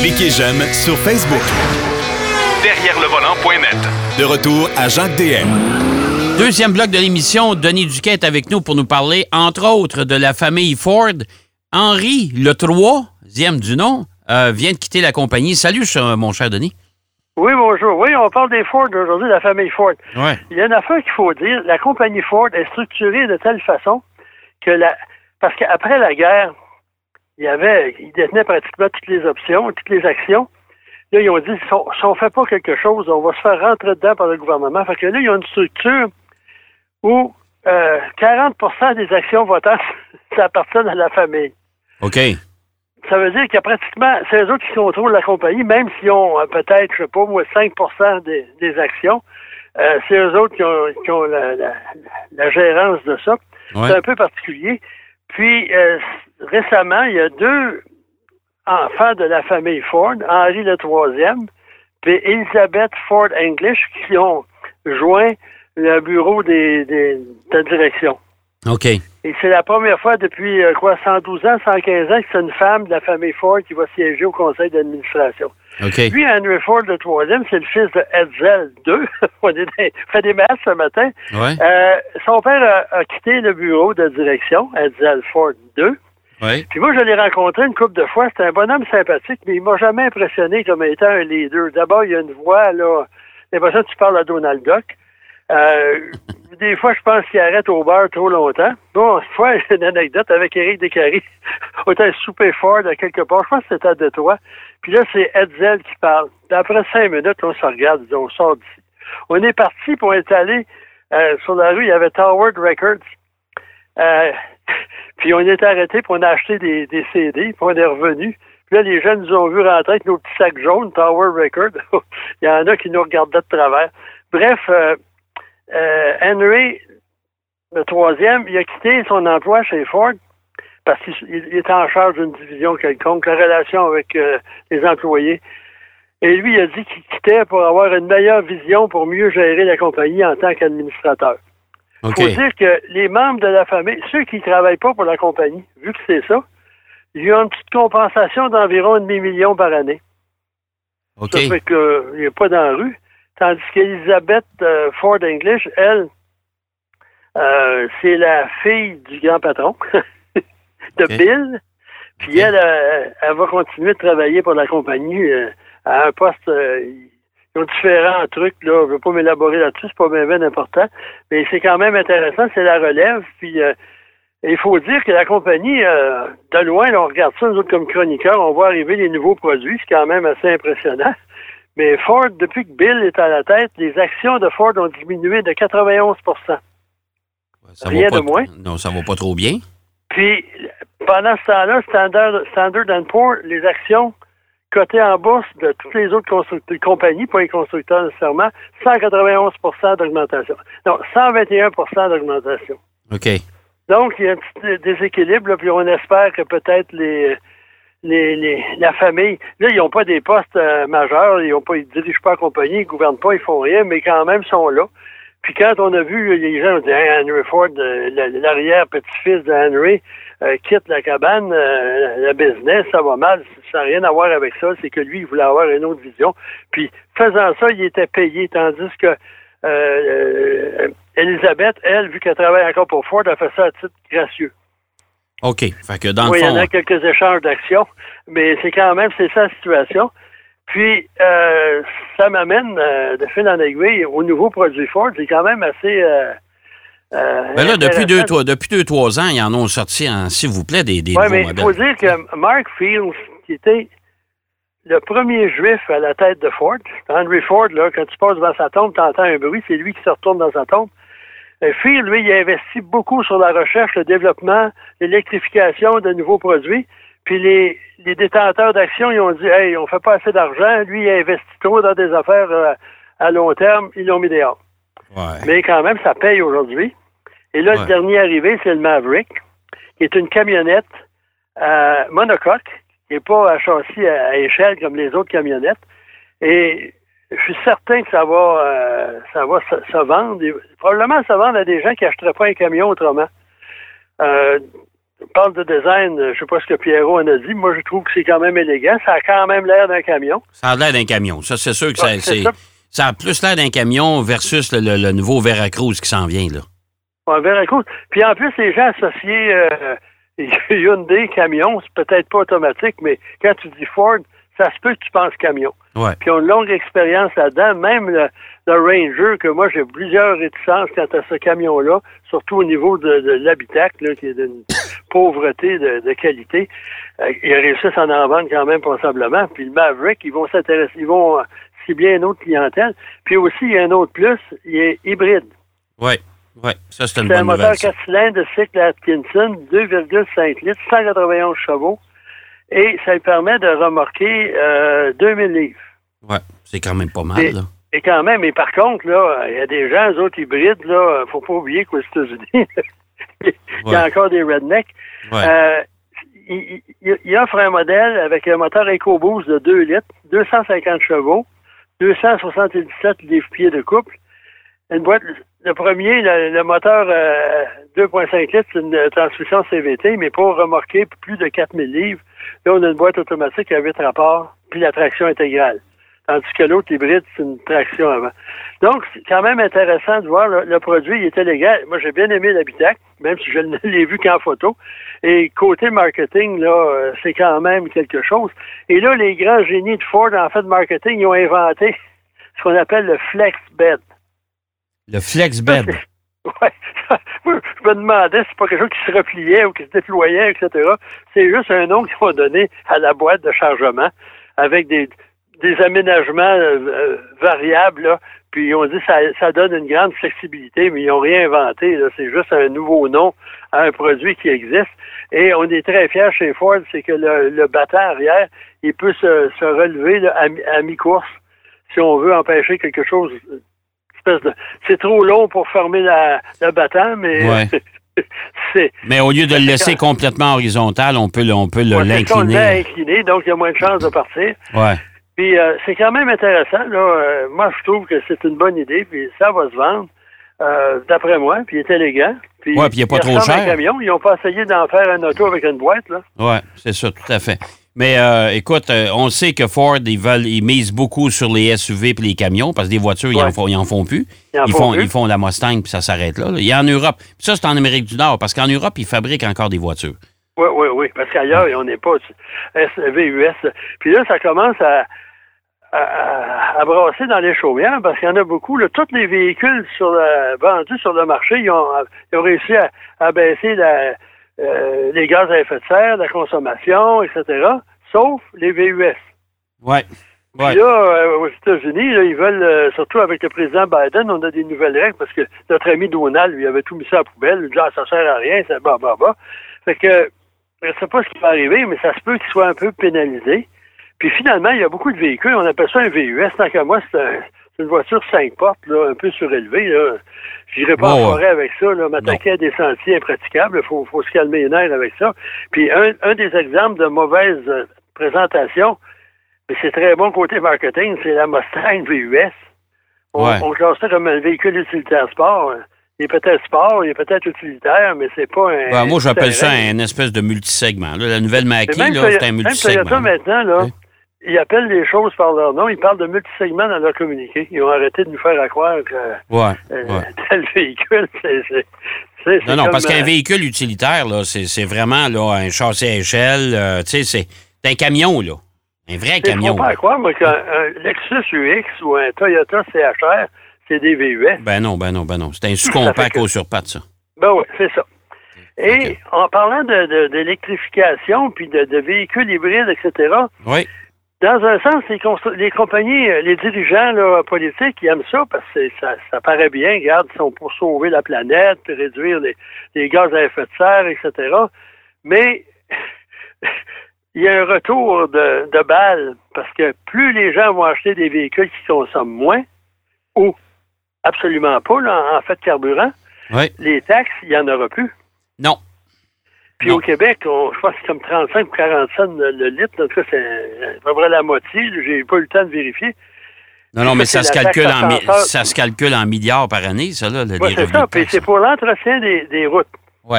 Cliquez j'aime sur Facebook. Derrière le volant.net. De retour à Jacques DM. Deuxième bloc de l'émission, Denis Duquette avec nous pour nous parler, entre autres, de la famille Ford. Henri, le troisième du nom, euh, vient de quitter la compagnie. Salut, mon cher Denis. Oui, bonjour. Oui, on parle des Ford aujourd'hui, de la famille Ford. Ouais. Il y a une affaire qu'il faut dire. La compagnie Ford est structurée de telle façon que la. Parce qu'après la guerre, il avait. Ils détenaient pratiquement toutes les options, toutes les actions. Là, ils ont dit si on ne fait pas quelque chose, on va se faire rentrer dedans par le gouvernement. Fait que là, il y a une structure où euh, 40% des actions votantes, ça appartient à la famille. OK ça veut dire qu'il y a pratiquement, c'est eux autres qui contrôlent la compagnie, même s'ils ont euh, peut-être, je sais pas moi, 5% des, actions. Euh, c'est eux autres qui ont, la, gérance de ça. C'est un peu particulier. Puis, euh, récemment, il y a deux enfants de la famille Ford, Henry le troisième, puis Elizabeth Ford English, qui ont joint le bureau des, des, de direction. OK. Et c'est la première fois depuis, euh, quoi, 112 ans, 115 ans que c'est une femme de la famille Ford qui va siéger au conseil d'administration. OK. Lui, Henry Ford, le troisième, c'est le fils de Edsel II. On fait des masses ce matin. Ouais. Euh, son père a, quitté le bureau de direction, Edsel Ford II. Ouais. Puis moi, je l'ai rencontré une couple de fois. C'était un bonhomme sympathique, mais il m'a jamais impressionné comme étant un leader. D'abord, il y a une voix, là. L'impression que tu parles à Donald Duck. Euh, des fois, je pense qu'il arrête au bar trop longtemps. Bon, une fois, j'ai une anecdote avec Eric Descaries. On était souper fort à quelque part. Je pense que c'était à Détroit. Puis là, c'est Edsel qui parle. Puis après cinq minutes, on se regarde, on sort d'ici. On est parti pour être allé euh, sur la rue, il y avait Tower Records. Euh, puis on est arrêté, puis on a des, des CD, puis on est revenu. Puis là, les jeunes nous ont vu rentrer avec nos petits sacs jaunes, Tower Records. il y en a qui nous regardaient de travers. Bref, euh, euh, Henry, le troisième, il a quitté son emploi chez Ford parce qu'il était en charge d'une division quelconque, la relation avec euh, les employés. Et lui, il a dit qu'il quittait pour avoir une meilleure vision pour mieux gérer la compagnie en tant qu'administrateur. Il faut dire que les membres de la famille, ceux qui ne travaillent pas pour la compagnie, vu que c'est ça, ils ont une petite compensation d'environ un demi-million par année. Ça fait qu'il n'est pas dans la rue. Tandis qu'Elisabeth euh, Ford English, elle, euh, c'est la fille du grand patron de Bill. Puis elle, euh, elle, va continuer de travailler pour la compagnie à un poste. ils ont différents trucs, là. Je ne veux pas m'élaborer là-dessus, c'est pas bien, important. Mais c'est quand même intéressant, c'est la relève. Puis il faut dire que la compagnie, de loin, on regarde ça, nous autres comme chroniqueurs, on voit arriver les nouveaux produits, c'est quand même assez impressionnant. Mais Ford, depuis que Bill est à la tête, les actions de Ford ont diminué de 91 ça Rien de moins. Non, ça va pas trop bien. Puis, pendant ce temps-là, Standard, Standard Poor's, les actions cotées en bourse de toutes les autres compagnies, pas les constructeurs nécessairement, 191% d'augmentation. Non, 121% d'augmentation. OK. Donc, il y a un petit déséquilibre, puis on espère que peut-être les les, les, la famille. Là, ils n'ont pas des postes euh, majeurs, ils ont pas, ils dirigent pas la compagnie, ils gouvernent pas, ils font rien, mais quand même, ils sont là. Puis quand on a vu les gens ont dit Henry Ford, euh, l'arrière-petit-fils de Henry, euh, quitte la cabane, la business, ça va mal, ça n'a rien à voir avec ça, c'est que lui, il voulait avoir une autre vision. Puis faisant ça, il était payé, tandis que Elisabeth, elle, vu qu'elle travaille encore pour Ford, a fait ça à titre gracieux. OK. Fait que dans oui, le fond... il y en a quelques échanges d'actions, mais c'est quand même, c'est ça la situation. Puis, euh, ça m'amène euh, de fil en aiguille au nouveau produit Ford. C'est quand même assez. Euh, euh ben là, depuis deux, trois, depuis deux, trois ans, ils en ont sorti, s'il vous plaît, des, des ouais, mais il faut dire que Mark Fields, qui était le premier juif à la tête de Ford, Henry Ford, là, quand tu passes devant sa tombe, tu entends un bruit, c'est lui qui se retourne dans sa tombe. Phil, lui, il a investi beaucoup sur la recherche, le développement, l'électrification de nouveaux produits. Puis les, les détenteurs d'actions, ils ont dit Hey, on fait pas assez d'argent. Lui, il a investi trop dans des affaires euh, à long terme. Ils l'ont mis dehors. Mais quand même, ça paye aujourd'hui. Et là, le dernier arrivé, c'est le Maverick, qui est une camionnette euh, monocoque, qui n'est pas à châssis à, échelle comme les autres camionnettes. Et je suis certain que ça va, euh, ça va se, vendre. probablement, ça vendre à des gens qui n'achèteraient pas un camion autrement. Euh, parle de design, je sais pas ce que Pierrot en a dit. Moi, je trouve que c'est quand même élégant. Ça a quand même l'air d'un camion. Ça a l'air d'un camion. Ça, c'est sûr que ça, ça. a plus l'air d'un camion versus le, nouveau Veracruz qui s'en vient, là. Un Veracruz. Puis en plus, les gens associés euh, Hyundai, camion, c'est peut-être pas automatique, mais quand tu dis Ford, ça se peut que tu penses camion. Ouais. Puis ils ont une longue expérience là-dedans. Même le, Ranger, que moi j'ai plusieurs réticences quant à ce camion-là, surtout au niveau de, l'habitacle, qui est d'une pauvreté de, qualité. Euh, ils réussissent à en vendre quand même passablement. Puis le Maverick, ils vont s'intéresser, ils vont euh, cibler une autre clientèle. Puis aussi, il y a un autre plus, il est hybride. Oui. Oui, ça c'est une bonne un moteur 4 cylindres de cycle Atkinson, 2,5 litres, 191 chevaux et ça lui permet de remorquer euh, 2000 livres. Oui, c'est quand même pas mal. Et, là. et quand même, mais par contre, là, il y a des gens, eux autres hybrides, là, faut pas oublier qu'aux États-Unis, il y a encore des rednecks. Euh, il, il, offre un modèle avec un moteur EcoBoost de 2 litres, 250 chevaux, 277 livres-pieds de couple, une boîte, le premier, le, moteur 2.5 euh, litres, c'est une transmission CVT, mais pour remorquer plus de 4000 livres, là, on a une boîte automatique à 8 rapports, puis la traction intégrale. Tandis que l'autre hybride, c'est une traction avant. Donc, c'est quand même intéressant de voir le, produit, il était légal. Moi, j'ai bien aimé l'habitacle, même si je ne l'ai vu qu'en photo. Et côté marketing, là, euh, c'est quand même quelque chose. Et là, les grands génies de Ford, en fait, de marketing, ils ont inventé ce qu'on appelle le flex bed. Le flex bed. Oui. Je me demandais si c'est pas quelque chose qui se repliait ou qui se déployait, etc. C'est juste un nom qu'ils vont donner à la boîte de chargement avec des, des aménagements euh, euh, variables. Là. Puis ont dit ça, ça donne une grande flexibilité, mais ils n'ont rien inventé. C'est juste un nouveau nom à un produit qui existe. Et on est très fiers chez Ford, c'est que le, le battant arrière, il peut se, se relever à, à mi-course si on veut empêcher quelque chose c'est trop long pour fermer la, le battant, mais. Mais au lieu de le laisser complètement horizontal, on peut, on peut l'incliner. incliné, donc il y a moins de chances de partir. Ouais. Puis euh, c'est quand même intéressant. Là. Euh, moi, je trouve que c'est une bonne idée, puis ça va se vendre, euh, d'après moi, puis il est élégant. Puis, ouais, puis il n'est pas trop cher. Camion. Ils n'ont pas essayé d'en faire un auto avec une boîte. Oui, c'est ça, tout à fait. Mais euh, écoute, euh, on sait que Ford, ils veulent, ils misent beaucoup sur les SUV et les camions parce que des voitures, ils, en font, en font plus. Ils, font, ils font la Mustang puis ça s'arrête là, Il y a en Europe. ça, c'est en Amérique du Nord parce qu'en Europe, ils fabriquent encore des voitures. Oui, oui, oui. Parce qu'ailleurs, on n'est pas SUV, Puis là, ça commence à, à, brasser dans les chaumières parce qu'il y en a beaucoup. tous les véhicules sur vendus sur le marché, ils ont, réussi à baisser la euh, les gaz à effet de serre, la consommation, etc., sauf les VUS. Oui. Puis là, euh, aux États-Unis, ils veulent, euh, surtout avec le président Biden, on a des nouvelles règles parce que notre ami Donald, lui, avait tout mis ça à la poubelle. Il dit, ah, ça sert à rien, c'est bah, bah, bah. Fait que, je ne sais pas ce qui va arriver, mais ça se peut qu'il soit un peu pénalisé. Puis finalement, il y a beaucoup de véhicules, on appelle ça un VUS. Tant qu'à moi, c'est un, une voiture cinq portes, là, un peu surélevée. Là. J'irai pas en forêt avec ça, là, m'attaquer à des sentiers impraticables. Il faut, faut se calmer les nerfs avec ça. Puis un, un des exemples de mauvaise euh, présentation, mais c'est très bon côté marketing, c'est la Mustang VUS. On, on classe ça comme un véhicule utilitaire sport. Il est peut-être sport, il est peut-être utilitaire, mais c'est pas un. Ben, moi, j'appelle ça un espèce de multisegment. Là, la nouvelle Mackie, c'est un multisegment. Même Toyota maintenant, là, ils appellent les choses par leur nom. Ils parlent de multisegments dans leur communiqué. Ils ont arrêté de nous faire croire que ouais, euh, tel véhicule, c'est. Non, non, parce qu'un euh, véhicule utilitaire, là, c'est vraiment là, un châssis à échelle. Euh, tu sais, c'est un camion, là. Un vrai camion. Je ne pas croire, moi, qu'un Lexus UX ou un Toyota CHR, c'est des VUS. Ben non, ben non, ben non. C'est un sous-compact au surpat, ça. Ben oui, c'est ça. Et en parlant d'électrification, de, puis de, de, véhicules hybrides, etc., oui. Dans un sens, les, les compagnies, euh, les dirigeants là, politiques, ils aiment ça parce que ça, ça paraît bien. Regarde, ils sont pour sauver la planète, réduire les, gaz à effet de serre, etc. Mais il y a un retour de, de balles parce que plus les gens vont acheter des véhicules qui consomment moins ou absolument pas en fait carburant, les taxes, il n'y en aura plus. Non, puis au Québec, je pense que c'est comme 35 ou 40 cents le, litre. En tout cas, c'est à peu près la moitié. J'ai pas eu le temps de vérifier. Non, non, mais ça se, calcule en, ça se calcule en milliards par année, ça, là. Oui, c'est ça. Puis c'est pour l'entretien des, routes.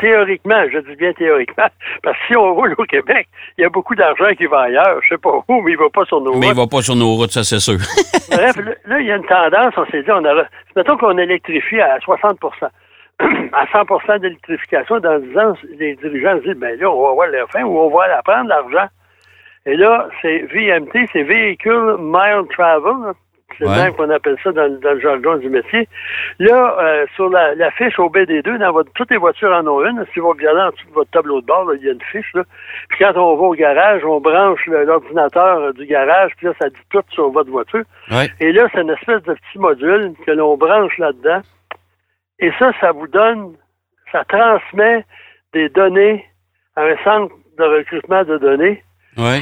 Théoriquement, je dis bien théoriquement, parce que si on roule au Québec, il y a beaucoup d'argent qui va ailleurs. Je sais pas où, mais il va pas sur nos routes. Mais il va pas sur nos routes, ça c'est sûr. Bref, là, il y a une tendance, on s'est dit, on a, mettons qu'on électrifie à 60 à 100% d'électrification, dans 10 ans, les dirigeants se disent, ben là, on va voir la fin ou on va la prendre, l'argent. Et là, c'est VMT, c'est Véhicule Mile Travel. C'est ouais. qu'on appelle ça dans, le jargon du métier. Là, euh, sur la, la, fiche au BD2, dans votre, toutes les voitures en ont une. Si vous regardez en dessous de votre tableau de bord, il y a une fiche. Là. Puis quand on va au garage, on branche l'ordinateur du garage, puis là, ça dit tout sur votre voiture. Et là, c'est une espèce de petit module que l'on branche là-dedans. Et ça, ça vous donne, ça transmet des données à un centre de recrutement de données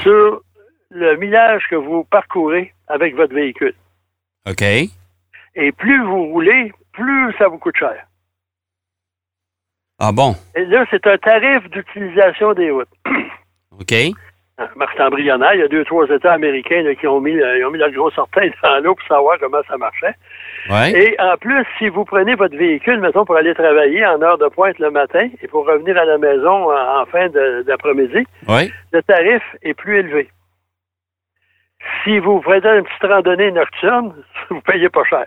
sur le millage que vous parcourez avec votre véhicule. OK. Et plus vous roulez, plus ça vous coûte cher. Ah bon? Et là, c'est un tarif d'utilisation des routes. OK. Marc embryonnaire, il y a deux, trois États américains qui ont mis, ont mis la grosse orteil dans l'eau pour savoir comment ça marchait. Ouais. Et en plus, si vous prenez votre véhicule, mettons, pour aller travailler en heure de pointe le matin et pour revenir à la maison en, fin d'après-midi, le tarif est plus élevé. Si vous prenez une petite randonnée nocturne, vous payez pas cher.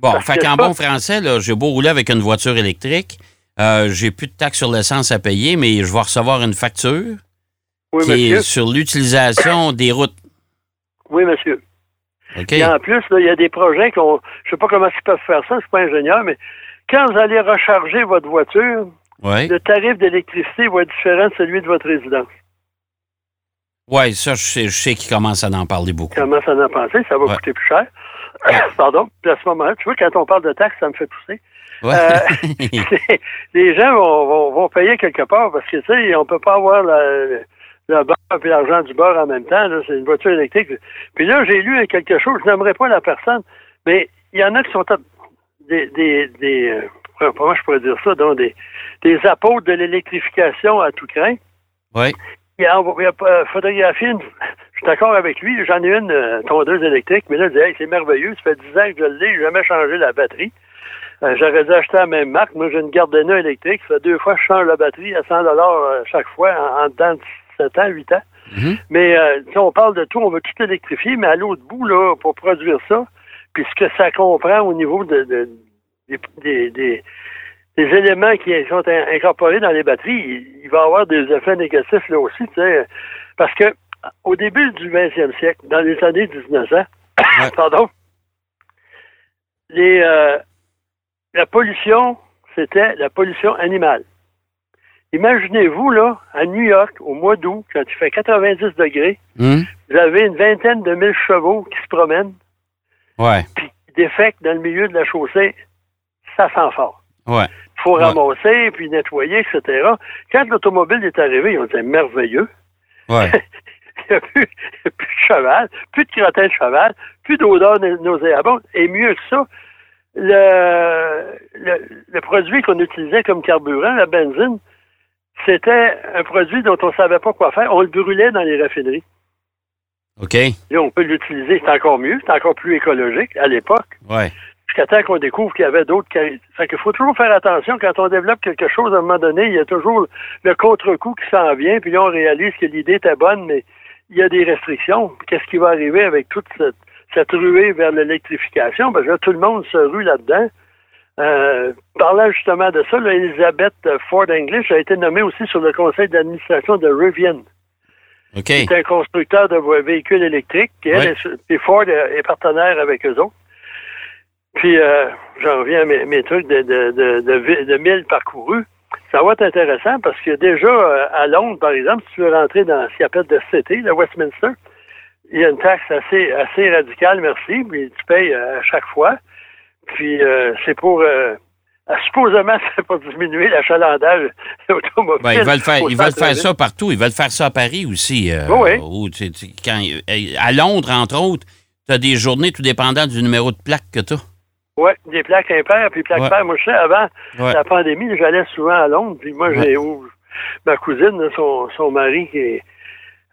Bon, fait qu'en bon français, j'ai beau rouler avec une voiture électrique, euh, j'ai plus de taxes sur l'essence à payer, mais je vais recevoir une facture qui est sur l'utilisation des routes. Oui, monsieur. Et en plus, il y a des projets qu'on. Je sais pas comment ils peuvent faire ça, je suis pas ingénieur, mais quand vous allez recharger votre voiture, le tarif d'électricité va être différent de celui de votre résidence. Oui, ça, je sais, qu'ils commencent à en parler beaucoup. Ils commencent à en penser, ça va coûter plus cher. Pardon. Puis à ce moment-là, tu vois, quand on parle de taxes, ça me fait pousser. Euh, les gens vont, vont, payer quelque part parce que, tu sais, on peut pas avoir le beurre et l'argent du beurre en même temps. C'est une voiture électrique. Puis là, j'ai lu quelque chose, je n'aimerais pas la personne, mais il y en a qui sont des, des, des euh, comment je pourrais dire ça, donc des, des apôtres de l'électrification à tout craint. Oui il a, a photographié une. Je suis d'accord avec lui. J'en ai une euh, tondeuse électrique, mais là, il dit hey, c'est merveilleux. Ça fait 10 ans que je l'ai, j'ai jamais changé la batterie. Euh, j'aurais dû acheter la même marque. Moi, j'ai une Gardena électrique. Ça fait deux fois que je change la batterie à 100 euh, chaque fois en, en dedans de 7 ans, 8 ans. Mm-hmm. Mais si on parle de tout, on veut tout électrifier, mais à l'autre bout, là, pour produire ça, puis ce que ça comprend au niveau de, de des, éléments qui sont incorporés dans les batteries, il, va y avoir des effets négatifs là aussi, tu sais, parce que au début du 20e siècle, dans les années 1900, pardon, les, euh, la pollution, c'était la pollution animale. Imaginez-vous, là, à New York, au mois d'août, quand il fait 90 degrés, hmm? vous avez une vingtaine de mille chevaux qui se promènent. Ouais. Puis qui défectent dans le milieu de la chaussée. Ça sent fort. Ouais faut ramasser, puis nettoyer, etc. Quand l'automobile est arrivé, ils ont dit merveilleux. Ouais. il n'y a, plus de cheval, plus de crottin de cheval, plus d'odeur nauséabonde. Et mieux que ça, le, le, produit qu'on utilisait comme carburant, la benzine, c'était un produit dont on ne savait pas quoi faire. On le brûlait dans les raffineries. OK. Là, on peut l'utiliser. C'est encore mieux. C'est encore plus écologique à l'époque. Ouais jusqu'à temps qu'on découvre qu'il y avait d'autres. Fait qu'il faut toujours faire attention quand on développe quelque chose, à un moment donné, il y a toujours le contre-coup qui s'en vient, puis là, on réalise que l'idée était bonne, mais il y a des restrictions. Qu'est-ce qui va arriver avec toute cette, ruée vers l'électrification? Ben, là, tout le monde se rue là-dedans. Euh, parlant justement de ça, Elizabeth Ford English a été nommée aussi sur le conseil d'administration de Rivian. Okay. C'est un constructeur de véhicules électriques. Et, Ford est partenaire avec eux autres. Puis, euh, j'en reviens à mes, trucs de, de, de, parcourus. Ça va être intéressant parce que déjà, euh, à Londres, par exemple, si tu veux rentrer dans ce qu'on appelle de City, le Westminster, il y a une taxe assez, assez radicale, merci, puis tu payes euh, à chaque fois. Puis, c'est pour... supposément, c'est pour diminuer l'achalandage automobile. Ben, ils veulent faire, ils veulent faire ça partout. Ils veulent faire ça à Paris aussi. oui. quand, à Londres, entre autres, tu as des journées tout dépendant du numéro de plaque que tu as. Oui, des plaques impaires, puis plaques paires. Moi, je sais, avant la pandémie, j'allais souvent à Londres, puis moi, j'ai ma cousine, son, son mari, qui est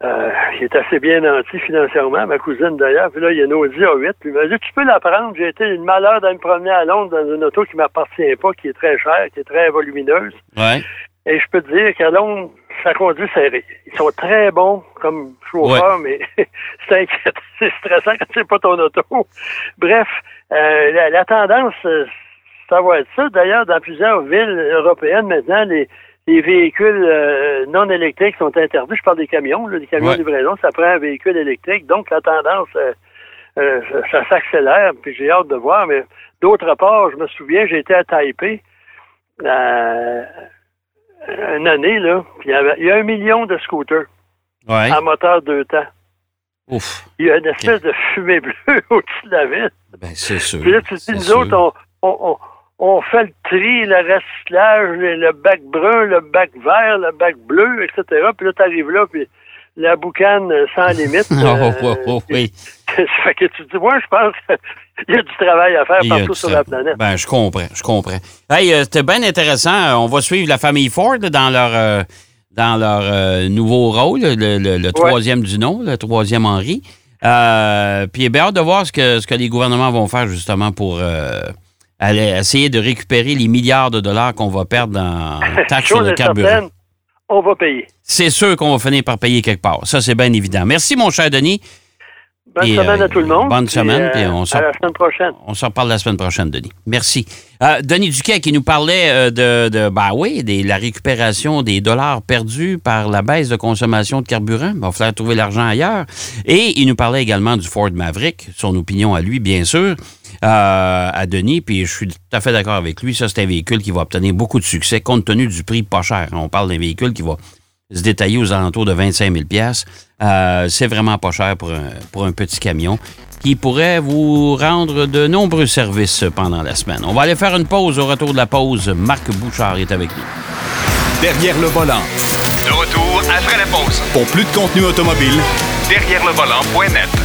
euh, il est assez bien nanti financièrement, ma cousine d'ailleurs. Puis là, il y a une Audi A8. Puis il m'a dit, tu peux la prendre. J'ai été une malheur d'aller me promener à Londres dans une auto qui m'appartient pas, qui est très chère, qui est très volumineuse. Ouais. Et je peux te dire qu'à Londres, ça conduit serré. Ils sont très bons comme chauffeurs, mais c'est inquiétant, c'est stressant quand c'est pas ton auto. Bref, euh, la, tendance, euh, ça va être ça. D'ailleurs, dans plusieurs villes européennes maintenant, les, les véhicules euh, non électriques sont interdits. Je parle des camions, là, des camions de livraison, ça prend un véhicule électrique. Donc, la tendance, ça, ça s'accélère, puis j'ai hâte de voir. Mais d'autre part, je me souviens, j'étais à Taipei une année, là, puis il y, avait, il y a un million de scooters ouais. à moteur deux temps. Ouf. Il y a une espèce de fumée bleue au-dessus de la ville. Ben, c'est sûr. Puis là, tu dis, nous autres, on, on, on, fait le tri, le recyclage, le bac brun, le bac vert, le bac bleu, etc. Puis là, tu arrives là, puis la boucane sans limite. oh, oh, oh, oh oui. fait que tu dis, moi, je pense qu'il y a du travail à faire partout sur la planète. Ben, je comprends, je comprends. Hey, euh, c'était bien intéressant. On va suivre la famille Ford dans leur, euh, dans leur euh, nouveau rôle, le, troisième du nom, le troisième Henri. puis, bien hâte de voir ce que, ce que les gouvernements vont faire justement pour aller essayer de récupérer les milliards de dollars qu'on va perdre en taxes sur le carburant on va payer. C'est sûr qu'on va finir par payer quelque part. Ça, c'est bien évident. Merci, mon cher Denis. Bonne semaine à tout le monde. Bonne semaine. Puis on à la semaine prochaine. On s'en reparle la semaine prochaine, Denis. Merci. Euh, Denis Duquet qui nous parlait euh, de, de bah oui, de la récupération des dollars perdus par la baisse de consommation de carburant. Il va falloir trouver l'argent ailleurs. Et il nous parlait également du Ford Maverick, son opinion à lui, bien sûr. Euh, à Denis, puis je suis tout à fait d'accord avec lui. Ça, c'est un véhicule qui va obtenir beaucoup de succès compte tenu du prix pas cher. On parle d'un véhicule qui va se détailler aux alentours de 25 000 euh, C'est vraiment pas cher pour un, pour un petit camion qui pourrait vous rendre de nombreux services pendant la semaine. On va aller faire une pause. Au retour de la pause, Marc Bouchard est avec nous. Derrière le volant. De retour après la pause. Pour plus de contenu automobile, derrière le volant.net.